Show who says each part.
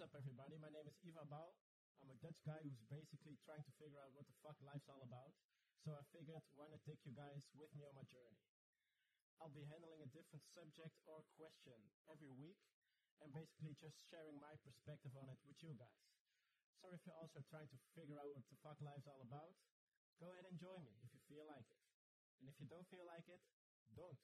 Speaker 1: What's up, everybody? My name is Eva Bau. I'm a Dutch guy who's basically trying to figure out what the fuck life's all about. So I figured, why not take you guys with me on my journey? I'll be handling a different subject or question every week and basically just sharing my perspective on it with you guys. So if you're also trying to figure out what the fuck life's all about, go ahead and join me if you feel like it. And if you don't feel like it, don't.